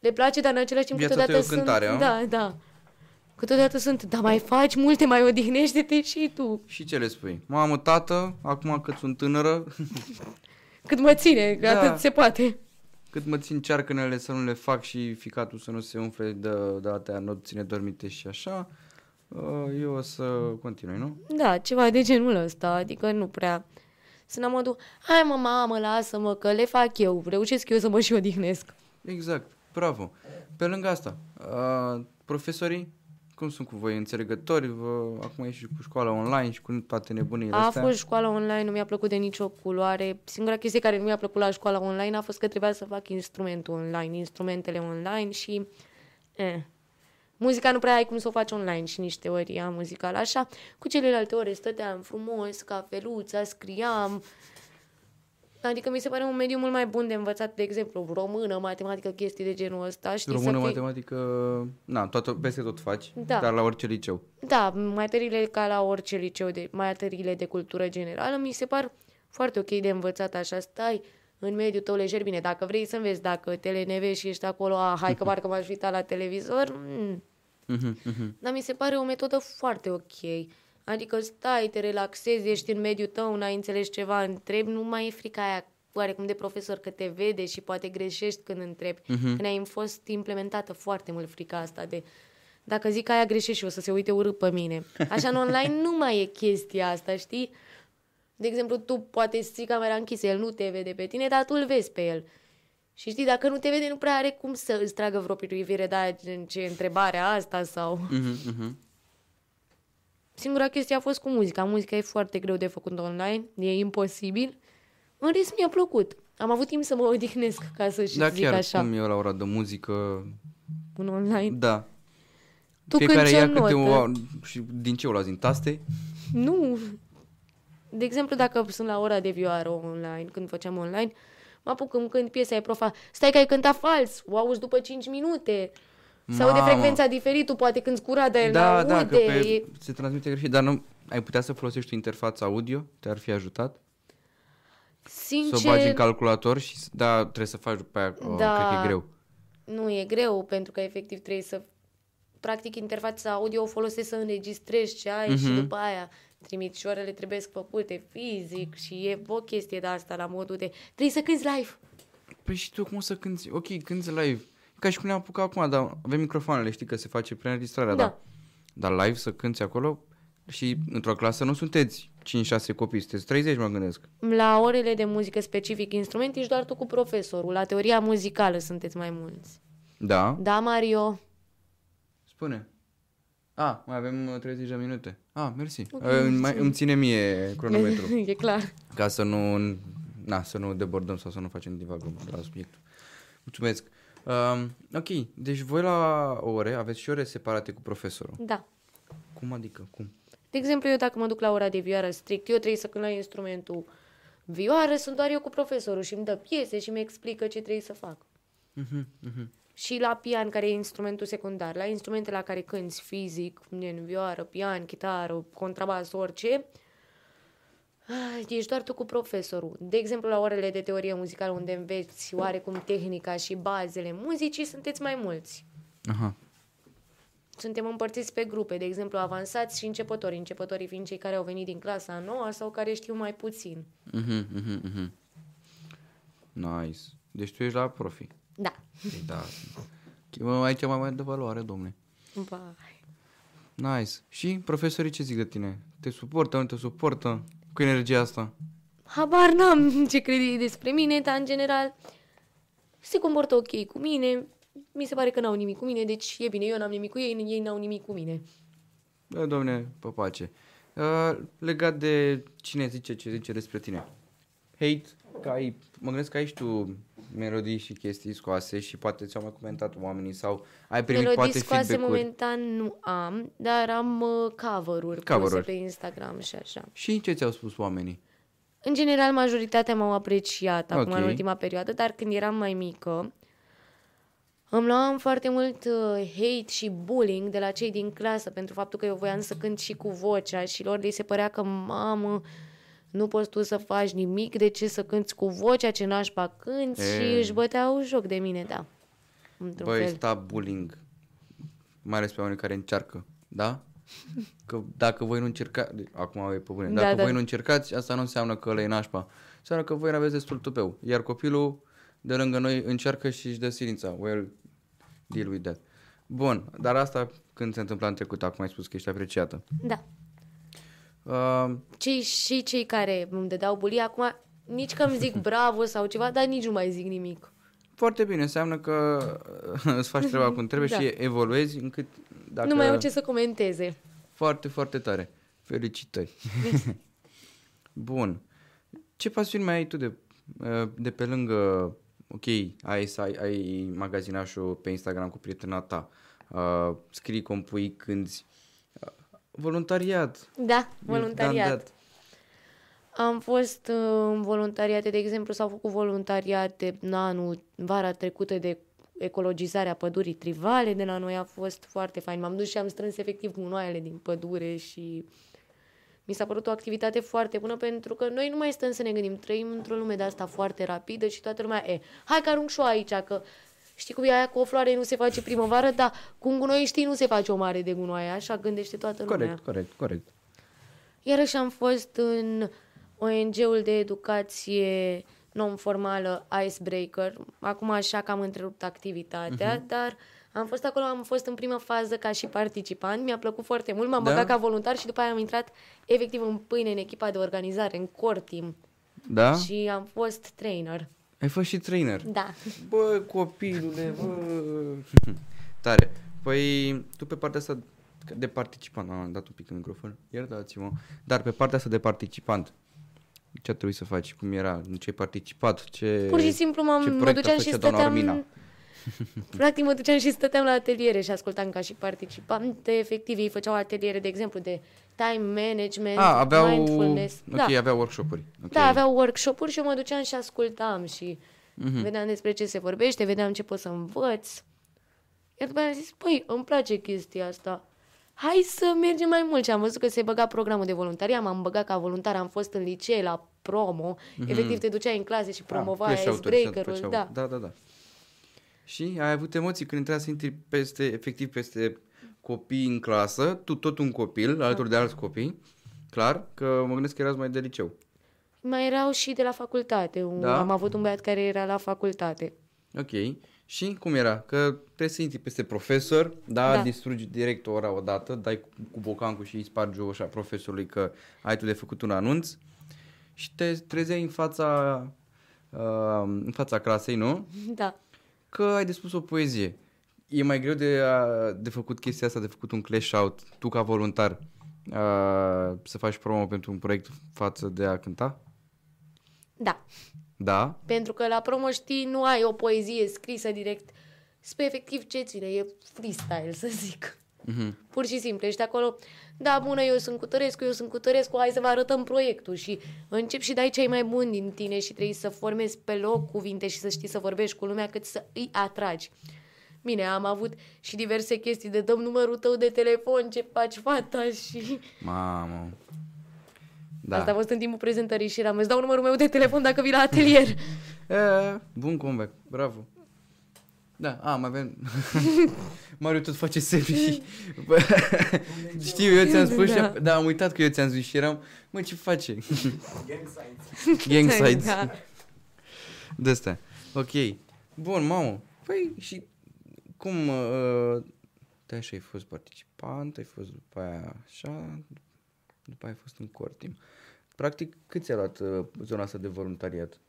Speaker 2: Le place, dar în același timp
Speaker 1: Viața
Speaker 2: câteodată
Speaker 1: ta e o cântare,
Speaker 2: sunt...
Speaker 1: a?
Speaker 2: Da, da. Câteodată sunt, da, mai faci multe, mai odihnește-te și tu.
Speaker 1: Și ce le spui? Mamă, tată, acum că sunt tânără,
Speaker 2: Cât mă ține, că
Speaker 1: Da.
Speaker 2: atât se poate.
Speaker 1: Cât mă țin cearcănele să nu le fac și ficatul să nu se umfle de, de atâtea nopține dormite și așa, uh, eu o să continui, nu?
Speaker 2: Da, ceva de genul ăsta, adică nu prea... Sunt la modul, hai mă, mamă, lasă-mă, că le fac eu, reușesc eu să mă și odihnesc.
Speaker 1: Exact, bravo. Pe lângă asta, uh, profesorii, cum sunt cu voi, înțelegători? Vă, acum e și cu școala online și cu toate nebunile
Speaker 2: A
Speaker 1: astea.
Speaker 2: fost școala online, nu mi-a plăcut de nicio culoare. Singura chestie care nu mi-a plăcut la școala online a fost că trebuia să fac instrumentul online, instrumentele online și... Eh. Muzica nu prea ai cum să o faci online și nici teoria muzicală. Așa, cu celelalte ore stăteam frumos, cafeluța, scriam. Adică mi se pare un mediu mult mai bun de învățat, de exemplu, română, matematică, chestii de genul ăsta. Știi,
Speaker 1: Română,
Speaker 2: să fii...
Speaker 1: matematică, na, toată, peste tot faci,
Speaker 2: Da.
Speaker 1: dar la orice liceu.
Speaker 2: Da, materiile ca la orice liceu, de, materiile de cultură generală, mi se par foarte ok de învățat așa, stai în mediul tău lejer, bine, dacă vrei să înveți, dacă te lenevești și ești acolo, a, hai că parcă m-aș uita la televizor, mm.
Speaker 1: Mhm, mhm.
Speaker 2: dar mi se pare o metodă foarte ok. Adică stai, te relaxezi, ești în mediul tău, n-ai înțeles ceva, întrebi, nu mai e frica aia oarecum de profesor că te vede și poate greșești când întrebi. Când ai fost implementată foarte mult frica asta de dacă zic aia greșești și o să se uite urât pe mine. Așa în online nu mai e chestia asta, știi? De exemplu, tu poate să ții camera închisă, el nu te vede pe tine, dar tu îl vezi pe el. Și știi, dacă nu te vede, nu prea are cum să îți tragă vreo privire, da, gen, ce întrebare asta sau...
Speaker 1: Mhm, mhm.
Speaker 2: Singura chestie a fost cu muzica. Muzica e foarte greu de făcut online, e imposibil. În rest mi-a plăcut. Am avut timp să mă odihnesc, ca să și
Speaker 1: Da,
Speaker 2: zic
Speaker 1: chiar
Speaker 2: așa,
Speaker 1: cum e la ora de muzică,
Speaker 2: în online.
Speaker 1: da.
Speaker 2: Tu
Speaker 1: Fiecare
Speaker 2: cânti o
Speaker 1: ia câte
Speaker 2: notă.
Speaker 1: o... Și din ce o luați? Din taste?
Speaker 2: Nu. De exemplu, dacă sunt la ora de vioară online, când făceam online, mă apuc îmi cânt piesa, e profa, stai că ai cântat fals, o auzi după 5 minute. Sau de
Speaker 1: Mamă.
Speaker 2: frecvența diferit, tu poate când curat, dar el
Speaker 1: Da,
Speaker 2: n-aude.
Speaker 1: da, că pe,
Speaker 2: e...
Speaker 1: se transmite greșit, dar nu... Ai putea să folosești o interfață audio? Te-ar fi ajutat?
Speaker 2: Sincer,
Speaker 1: Să o bagi în calculator și... s- Da, trebuie să faci după aia, o,
Speaker 2: Da.
Speaker 1: cred că e greu.
Speaker 2: nu e greu, pentru că efectiv trebuie să... Practic, interfața audio o folosesc să înregistrezi ce ai și
Speaker 1: Mhm.
Speaker 2: după aia trimitișoarele trebuie făcute fizic și e o chestie de asta la modul de trebuie să cânti live.
Speaker 1: Păi și tu cum o să cânti? Ok, cânti live. Ca și cum ne-am apucat acum, dar avem microfoanele, știi că se face preînregistrarea,
Speaker 2: Da.
Speaker 1: da. Dar live să cânti acolo și într-o clasă nu sunteți 5-6 copii, sunteți 30, mă gândesc.
Speaker 2: La orele de muzică specific instrument ești doar tu cu profesorul. La teoria muzicală sunteți mai mulți.
Speaker 1: Da?
Speaker 2: Da, Mario?
Speaker 1: Spune. A, mai avem uh, 30 de minute. A, mersi. Okay, mai, îmi ține mie cronometru.
Speaker 2: e clar.
Speaker 1: ca să nu, na, să nu debordăm sau să nu facem divagăm la subiect. Mulțumesc. Um, ok, deci voi la ore aveți și ore separate cu profesorul.
Speaker 2: Da.
Speaker 1: Cum adică? Cum?
Speaker 2: De exemplu, eu dacă mă duc la ora de vioară strict, eu trebuie să cânt la instrumentul vioară, sunt doar eu cu profesorul și îmi dă piese și mi explică ce trebuie să fac.
Speaker 1: Mhm, mhm.
Speaker 2: Și la pian, care e instrumentul secundar, la instrumentele la care cânti fizic, gen vioară, pian, chitară, contrabas, orice, ah, ești doar tu cu profesorul. De exemplu, la orele de teorie muzicală, unde înveți oarecum tehnica și bazele muzicii, sunteți mai mulți.
Speaker 1: Aha.
Speaker 2: Suntem împărțiți pe grupe, de exemplu, avansați și începători. Începătorii fiind cei care au venit din clasa a noua sau care știu mai puțin.
Speaker 1: Mhm, mhm, mhm. Nice. Deci tu ești la profi.
Speaker 2: Da.
Speaker 1: Păi Da. Mă, Aici mai mai de valoare, domne.
Speaker 2: Vai.
Speaker 1: Nice. Și profesorii ce zic de tine? Te suportă, nu te suportă? Cu energia asta?
Speaker 2: Habar n-am ce crede ei despre mine, dar în general se comportă ok cu mine. Mi se pare că n-au nimic cu mine, deci e bine, eu n-am nimic cu ei, ei n-au nimic cu mine.
Speaker 1: Da, domne, pe pace. Uh, legat de cine zice ce zice despre tine. Hate, că ai, mă gândesc că ai și tu melodii și chestii scoase și poate ți-au mai comentat oamenii sau ai primit
Speaker 2: Melodii
Speaker 1: poate
Speaker 2: scoase
Speaker 1: feedback-uri.
Speaker 2: momentan nu am, dar am uh, cover-uri, puse
Speaker 1: Cover-uri.
Speaker 2: pe Instagram și așa.
Speaker 1: Și ce ți-au spus oamenii?
Speaker 2: În general, majoritatea m-au apreciat acum
Speaker 1: Ok.
Speaker 2: în ultima perioadă, dar când eram mai mică, îmi luam foarte mult uh, hate și bullying de la cei din clasă pentru faptul că eu voiam să cânt și cu vocea și lor li se părea că, mamă, nu poți tu să faci nimic, de ce să cânti cu vocea, ce nașpa cânti
Speaker 1: E.
Speaker 2: și își băteau joc de mine, da. Într-un
Speaker 1: Băi,
Speaker 2: fel.
Speaker 1: sta bullying. Mai ales pe oamenii care încearcă, da? Că dacă voi nu încercați, acum e pe bune,
Speaker 2: Da,
Speaker 1: dacă
Speaker 2: da.
Speaker 1: voi nu încercați, asta nu înseamnă că le nașpa. Înseamnă că voi nu aveți destul tupeu. Iar copilul de lângă noi încearcă și își dă silința. Well, deal with that. Bun, dar asta când se întâmpla în trecut, acum ai spus că ești apreciată.
Speaker 2: Da.
Speaker 1: Uh,
Speaker 2: Cei și cei care îmi dădeau bulie, acum nici că îmi zic bravo sau ceva, dar nici nu mai zic nimic.
Speaker 1: foarte bine, înseamnă că îți faci treaba cum trebuie
Speaker 2: Da.
Speaker 1: și evoluezi încât dacă...
Speaker 2: Nu mai au ce să comenteze.
Speaker 1: Foarte, foarte tare. Felicitări. Bun. Ce pasiuni mai ai tu de, uh, de pe lângă, ok, ai, să ai, ai magazinașul pe Instagram cu prietena ta, uh, scrii, compui, cânti, uh, voluntariat.
Speaker 2: Da,
Speaker 1: You've
Speaker 2: voluntariat.
Speaker 1: done that.
Speaker 2: Am fost uh, în voluntariate, de exemplu, s-au făcut voluntariate în anul, vara trecută de ecologizarea pădurii trivale de la noi a fost foarte fain. M-am dus și am strâns efectiv gunoaiele din pădure și mi s-a părut o activitate foarte bună pentru că noi nu mai stăm să ne gândim. Trăim într-o lume de asta foarte rapidă și toată lumea, e, hai că arunc și eu aici, că știi cum e aia cu o floare nu se face primăvară, dar cu un gunoi știi nu se face o mare de gunoaie, așa gândește toată lumea.
Speaker 1: Corect, corect, corect.
Speaker 2: Iarăși am fost în ONG-ul de educație non-formală Icebreaker. Acum așa că am întrerupt activitatea, uh-huh. dar Am fost acolo, am fost în prima fază ca și participant, mi-a plăcut foarte mult, m-am
Speaker 1: Da?
Speaker 2: băgat ca voluntar și după aia am intrat efectiv în pâine în echipa de organizare, în core team
Speaker 1: Da?
Speaker 2: și am fost trainer.
Speaker 1: Ai fost și trainer.
Speaker 2: Da.
Speaker 1: Bă, copilule, bă. Tare. Păi, tu pe partea asta de participant, am dat un pic în microfon, iertați-mă, dar pe partea asta de participant, ce a trebuit să faci? Cum era? În ce ai participat? Ce,
Speaker 2: Pur și simplu
Speaker 1: ce
Speaker 2: m-am, mă
Speaker 1: proiect a
Speaker 2: duceam și
Speaker 1: făcea doamna Armina?
Speaker 2: stăteam... Practic mă duceam și stăteam la ateliere și ascultam ca și participante. Efectiv, ei făceau ateliere, de exemplu, de time management,
Speaker 1: A, aveau,
Speaker 2: mindfulness.
Speaker 1: ok,
Speaker 2: da.
Speaker 1: aveau workshop-uri. Ok.
Speaker 2: Da, aveau workshop-uri și eu mă duceam și ascultam și
Speaker 1: Mhm.
Speaker 2: vedeam despre ce se vorbește, vedeam ce pot să învăț. Iar după aia am zis, păi, îmi place chestia asta. Hai să mergem mai mult. Și am văzut că se băga programul de voluntariat, m-am băgat ca voluntar, am fost în licee la promo. Efectiv, te duceai în clase și promovai
Speaker 1: Mhm. Ah, flash-out-uri și
Speaker 2: icebreaker-ul.
Speaker 1: făceau-
Speaker 2: Da.
Speaker 1: da, da, da. Și ai avut emoții când trebuia să intri peste, efectiv, peste copii în clasă, tu tot un copil, alături de alți copii, clar, că mă gândesc că erați mai de liceu.
Speaker 2: Mai erau și de la facultate. Un-
Speaker 1: Da?
Speaker 2: Am avut un băiat care era la facultate.
Speaker 1: Ok. Și cum era? Că trebuie să intri peste profesor, da,
Speaker 2: Da.
Speaker 1: distrugi direct ora odată, dai cu, cu bocancul și îi spargi ușa profesorului că ai tu de făcut un anunț și te trezeai în fața, uh, în fața clasei, nu?
Speaker 2: Da.
Speaker 1: Că ai de spus o poezie. E mai greu de, a, de făcut chestia asta, de făcut un clash out, tu ca voluntar, uh, să faci promo pentru un proiect față de a cânta?
Speaker 2: Da.
Speaker 1: Da?
Speaker 2: Pentru că la promo, știi, nu ai o poezie scrisă direct. Spre efectiv ce ține, e freestyle, să zic.
Speaker 1: Mhm.
Speaker 2: Pur și simplu, ești acolo, da, bună, eu sunt cu Tărescu, eu sunt cu Tărescu, hai să vă arătăm proiectul și încep și dai cei mai buni din tine și trebuie să formezi pe loc cuvinte și să știi să vorbești cu lumea cât să îi atragi. Bine, am avut și diverse chestii de dăm numărul tău de telefon, ce faci fata și...
Speaker 1: Mamă.
Speaker 2: Da. Asta a fost în timpul prezentării și eram, îți dau numărul meu de telefon dacă vii la atelier.
Speaker 1: E, bun comeback, bravo. Da, a, mai avem... Mariu tot face semne și... Bă, Știu, eu ți-am spus
Speaker 2: Da.
Speaker 1: și... Da, am uitat că eu ți-am zis și eram... Mă, ce face?
Speaker 3: Gang signs.
Speaker 1: Gang sides.
Speaker 2: Da.
Speaker 1: De astea. Ok. Bun, mamă. Păi, și cum... Uh, te așa ai fost participant, ai fost după aia așa, după aia ai fost în core team. Practic, cât ți-a luat uh, zona asta de voluntariat?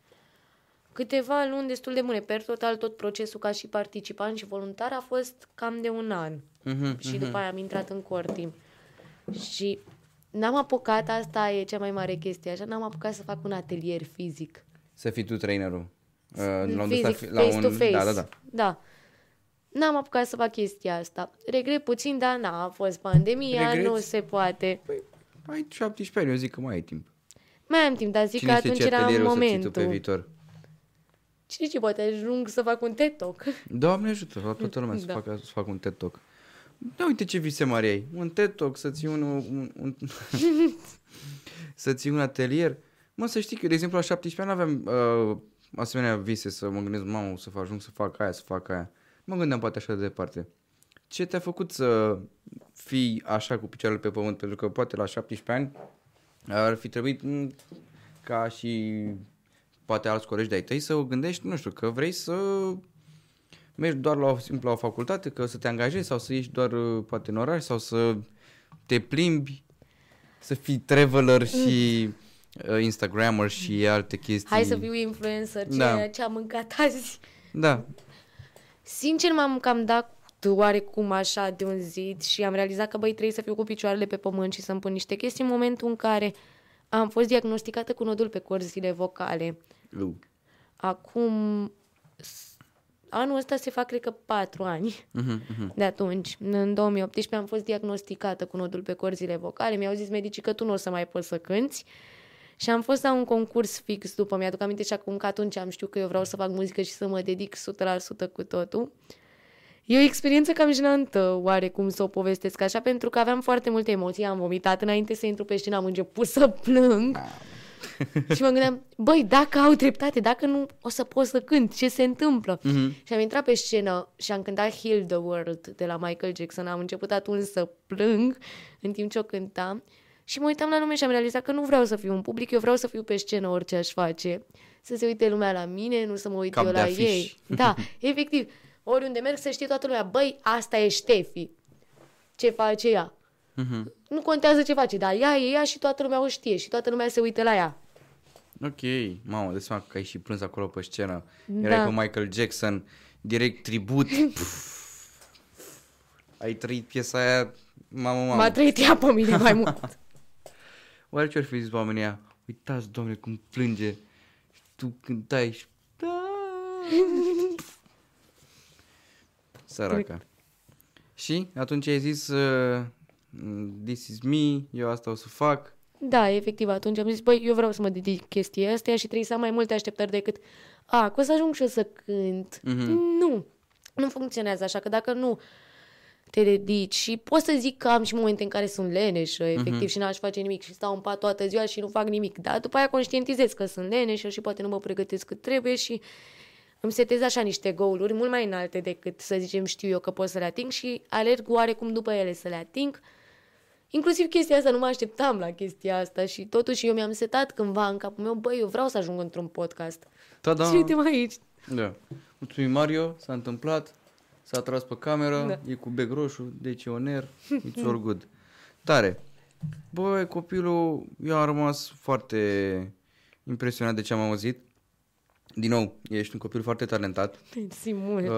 Speaker 2: Câteva luni destul de bune. Per total, tot procesul ca și participant și voluntar a fost cam de un an.
Speaker 1: Mhm,
Speaker 2: Și după aia am intrat în core team. Și n-am apucat, asta e cea mai mare chestie, așa, n-am apucat să fac un atelier fizic.
Speaker 1: Să fii tu trainerul. Uh, la un,
Speaker 2: fizic,
Speaker 1: fi- la
Speaker 2: face
Speaker 1: un,
Speaker 2: to face.
Speaker 1: Da, da, da.
Speaker 2: Da. N-am apucat să fac chestia asta. Regret puțin, dar n-a a fost pandemia,
Speaker 1: Regreți?
Speaker 2: nu se poate.
Speaker 1: Păi, ai 17 ani, eu zic că mai ai timp.
Speaker 2: Mai am timp, dar zic
Speaker 1: Cine
Speaker 2: că
Speaker 1: știe
Speaker 2: atunci
Speaker 1: ce
Speaker 2: era
Speaker 1: atelier o să ții tu
Speaker 2: momentul.
Speaker 1: pe viitor?
Speaker 2: Cine știe, poate ajung să fac un TED Talk.
Speaker 1: Doamne ajută, la toată lumea să,
Speaker 2: Da.
Speaker 1: facă, să facă un TED Talk. Da, uite ce vise mari ai. Un TED Talk, să ții un, un, un să ții un atelier. Mă, să știi că, de exemplu, la 17 ani aveam uh, asemenea vise să mă gândesc, mamă, o să fac, ajung să fac aia, să fac aia. Mă gândeam poate așa de departe. Ce te-a făcut să fii așa cu picioarele pe pământ? Pentru că poate la 17 ani ar fi trebuit m, ca și poate alți colegi de-ai tăi să o gândești, nu știu, că vrei să mergi doar la o, simplu la o facultate, că să te angajezi sau să ieși doar uh, poate în oraș sau să te plimbi, să fii traveler și uh, Instagrammer și alte chestii.
Speaker 2: Hai să fiu influencer, ce,
Speaker 1: Da.
Speaker 2: ce am mâncat azi.
Speaker 1: Da.
Speaker 2: Sincer, m-am cam dat oarecum așa de un zid și am realizat că, băi, trebuie să fiu cu picioarele pe pământ și să-mi pun niște chestii în momentul în care am fost diagnosticată cu nodul pe corzile vocale.
Speaker 1: Uh.
Speaker 2: Acum, s- anul ăsta se fac, cred că, patru ani
Speaker 1: Mhm, mhm.
Speaker 2: de atunci. În 2018 am fost diagnosticată cu nodul pe corzile vocale. Mi-au zis medicii că tu nu o să mai poți să cânti. Și am fost la un concurs fix după. Mi-aduc aminte și acum că atunci am știut că eu vreau să fac muzică și să mă dedic 100% cu totul. E o experiență cam jenantă, oarecum să o povestesc așa, pentru că aveam foarte multe emoții. Am vomitat înainte să intru pe scenă, am început să plâng. și mă gândeam, băi, dacă au dreptate, dacă nu o să pot să cânt, ce se întâmplă?
Speaker 1: Mhm.
Speaker 2: Și am intrat pe scenă și am cântat Heal the World de la Michael Jackson. Am început atunci să plâng în timp ce o cântam. Și mă uitam la lume și am realizat că nu vreau să fiu în public, eu vreau să fiu pe scenă orice aș face. Să se uite lumea la mine, nu să mă uit
Speaker 1: Cap
Speaker 2: eu
Speaker 1: de
Speaker 2: la
Speaker 1: afiș.
Speaker 2: ei. Da, efectiv. Oriunde merg să știe toată lumea, băi, asta e Ștefi. Ce face ea?
Speaker 1: Mhm.
Speaker 2: Nu contează ce face, dar ea e ea și toată lumea o știe și toată lumea se uită la ea.
Speaker 1: Ok, mamă, de seama că ai și plâns acolo pe scenă.
Speaker 2: Da.
Speaker 1: Erai pe Michael Jackson, direct tribut. Pf. ai trăit piesa aia, mamă, mamă.
Speaker 2: M-a trăit ea pe mine mai mult.
Speaker 1: Oare ce ar fi zis oamenii ăia? Uitați, domnule, cum plânge. Și tu cântai și... Da. Săraca. Și atunci ai zis, uh, this is me, eu asta o să fac.
Speaker 2: Da, efectiv, atunci am zis, băi, eu vreau să mă dedic chestia asta și trebuie să am mai multe așteptări decât, a, că o să ajung și eu să cânt.
Speaker 1: Mhm.
Speaker 2: Nu, nu funcționează așa, că dacă nu te dedici și pot să zic că am și momente în care sunt leneșă, efectiv,
Speaker 1: Mhm.
Speaker 2: și n-aș face nimic și stau în pat toată ziua și nu fac nimic, dar după aia conștientizez că sunt leneșă și poate nu mă pregătesc cât trebuie și îmi setez așa niște goaluri mult mai înalte decât să zicem știu eu că pot să le ating și alerg oarecum după ele să le ating. Inclusiv chestia asta, nu mă așteptam la chestia asta și totuși eu mi-am setat cândva în capul meu, băi, eu vreau să ajung într-un podcast.
Speaker 1: Da, da.
Speaker 2: Și uite-mă aici.
Speaker 1: Da. Mulțumim, Mario, s-a întâmplat, s-a tras pe cameră,
Speaker 2: Da.
Speaker 1: e cu bec roșu, deci e oner, it's all good. Tare. Băi, copilul, eu am rămas foarte impresionat de ce am auzit. Din nou, ești un copil foarte talentat.
Speaker 2: Mersi mult,
Speaker 1: Uh,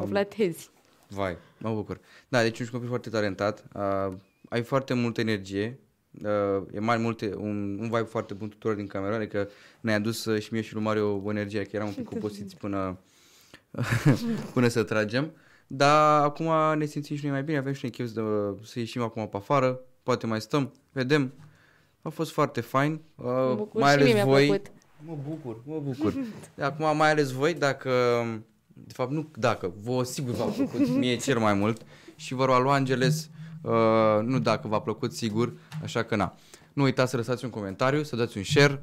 Speaker 2: mă flatezi.
Speaker 1: Vai, mă bucur. Da, deci ești un copil foarte talentat, uh, ai foarte multă energie, uh, e mai multe, un, un vibe foarte bun tuturor din cameră, adică ne-a adus uh, și mie și lui Mario o energie, că eram un pic obosiți până, până să tragem. Dar acum ne simțim și noi mai bine, avem și noi chef de, să ieșim acum pe afară, poate mai stăm, vedem. A fost foarte fain, uh,
Speaker 2: Mă bucur
Speaker 1: mai
Speaker 2: și mie
Speaker 1: ales
Speaker 2: mi-a
Speaker 1: voi.
Speaker 2: plăcut.
Speaker 1: Mă bucur, mă bucur. Acum mai ales voi, dacă, de fapt nu dacă, vă sigur v-a plăcut, mie cel mai mult și vă rog Los Angeles, uh, nu dacă v-a plăcut sigur, așa că na. Nu uitați să lăsați un comentariu, să dați un share,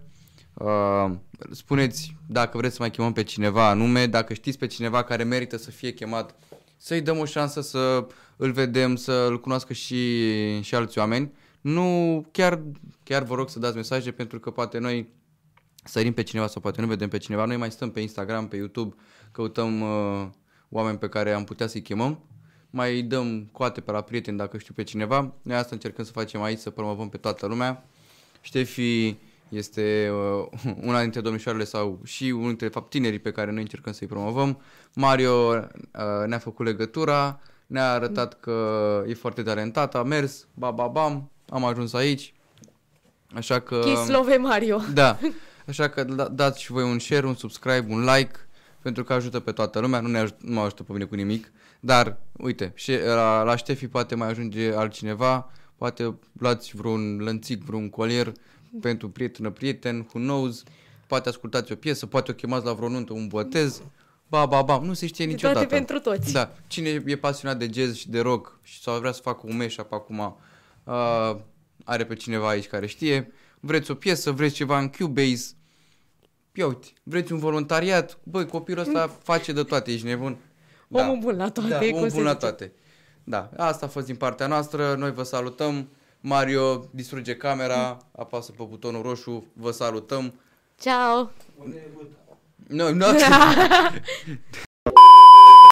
Speaker 1: uh, spuneți dacă vreți să mai chemăm pe cineva anume, dacă știți pe cineva care merită să fie chemat, să-i dăm o șansă să îl vedem, să îl cunoască și, și alți oameni. Nu, chiar, chiar vă rog să dați mesaje pentru că poate noi sărim pe cineva sau poate nu vedem pe cineva. Noi mai stăm pe Instagram, pe YouTube, căutăm uh, oameni pe care am putea să-i chemăm. Mai dăm coate pe la prieteni dacă știu pe cineva. Noi asta încercăm să facem aici, să promovăm pe toată lumea. Ștefi este uh, una dintre domnișoarele sau și unul dintre de fapt tinerii pe care noi încercăm să-i promovăm. Mario uh, ne-a făcut legătura, ne-a arătat că e foarte talentat, a mers, ba ba bam, am ajuns aici. Așa că...
Speaker 2: Kiss Love Mario.
Speaker 1: Da, așa că da- dați și voi un share, un subscribe, un like, pentru că ajută pe toată lumea, nu, ne aj- nu mă ajută pe mine cu nimic, dar uite, și la, la Ștefi poate mai ajunge altcineva, poate luați vreun lănțic, vreun colier pentru prietenă, prieten, who knows, poate ascultați o piesă, poate o chemați la vreo nuntă, un botez, ba, ba, ba, nu se știe
Speaker 2: De
Speaker 1: niciodată.
Speaker 2: toate pentru toți.
Speaker 1: Da, cine e pasionat de jazz și de rock și sau vrea să facă un mashup acum, uh, are pe cineva aici care știe. Vreți o piesă, vreți ceva în Cubase, ia uite, vreți un voluntariat, băi, copilul ăsta face de toate, ești nebun.
Speaker 2: Omul bun la toate,
Speaker 1: Da,
Speaker 2: cum
Speaker 1: omul
Speaker 2: se
Speaker 1: bun la
Speaker 2: zice.
Speaker 1: toate. Da, asta a fost din partea noastră, noi vă salutăm. Mario distruge camera, apasă pe butonul roșu, vă salutăm.
Speaker 2: Ciao.
Speaker 1: Noi, no,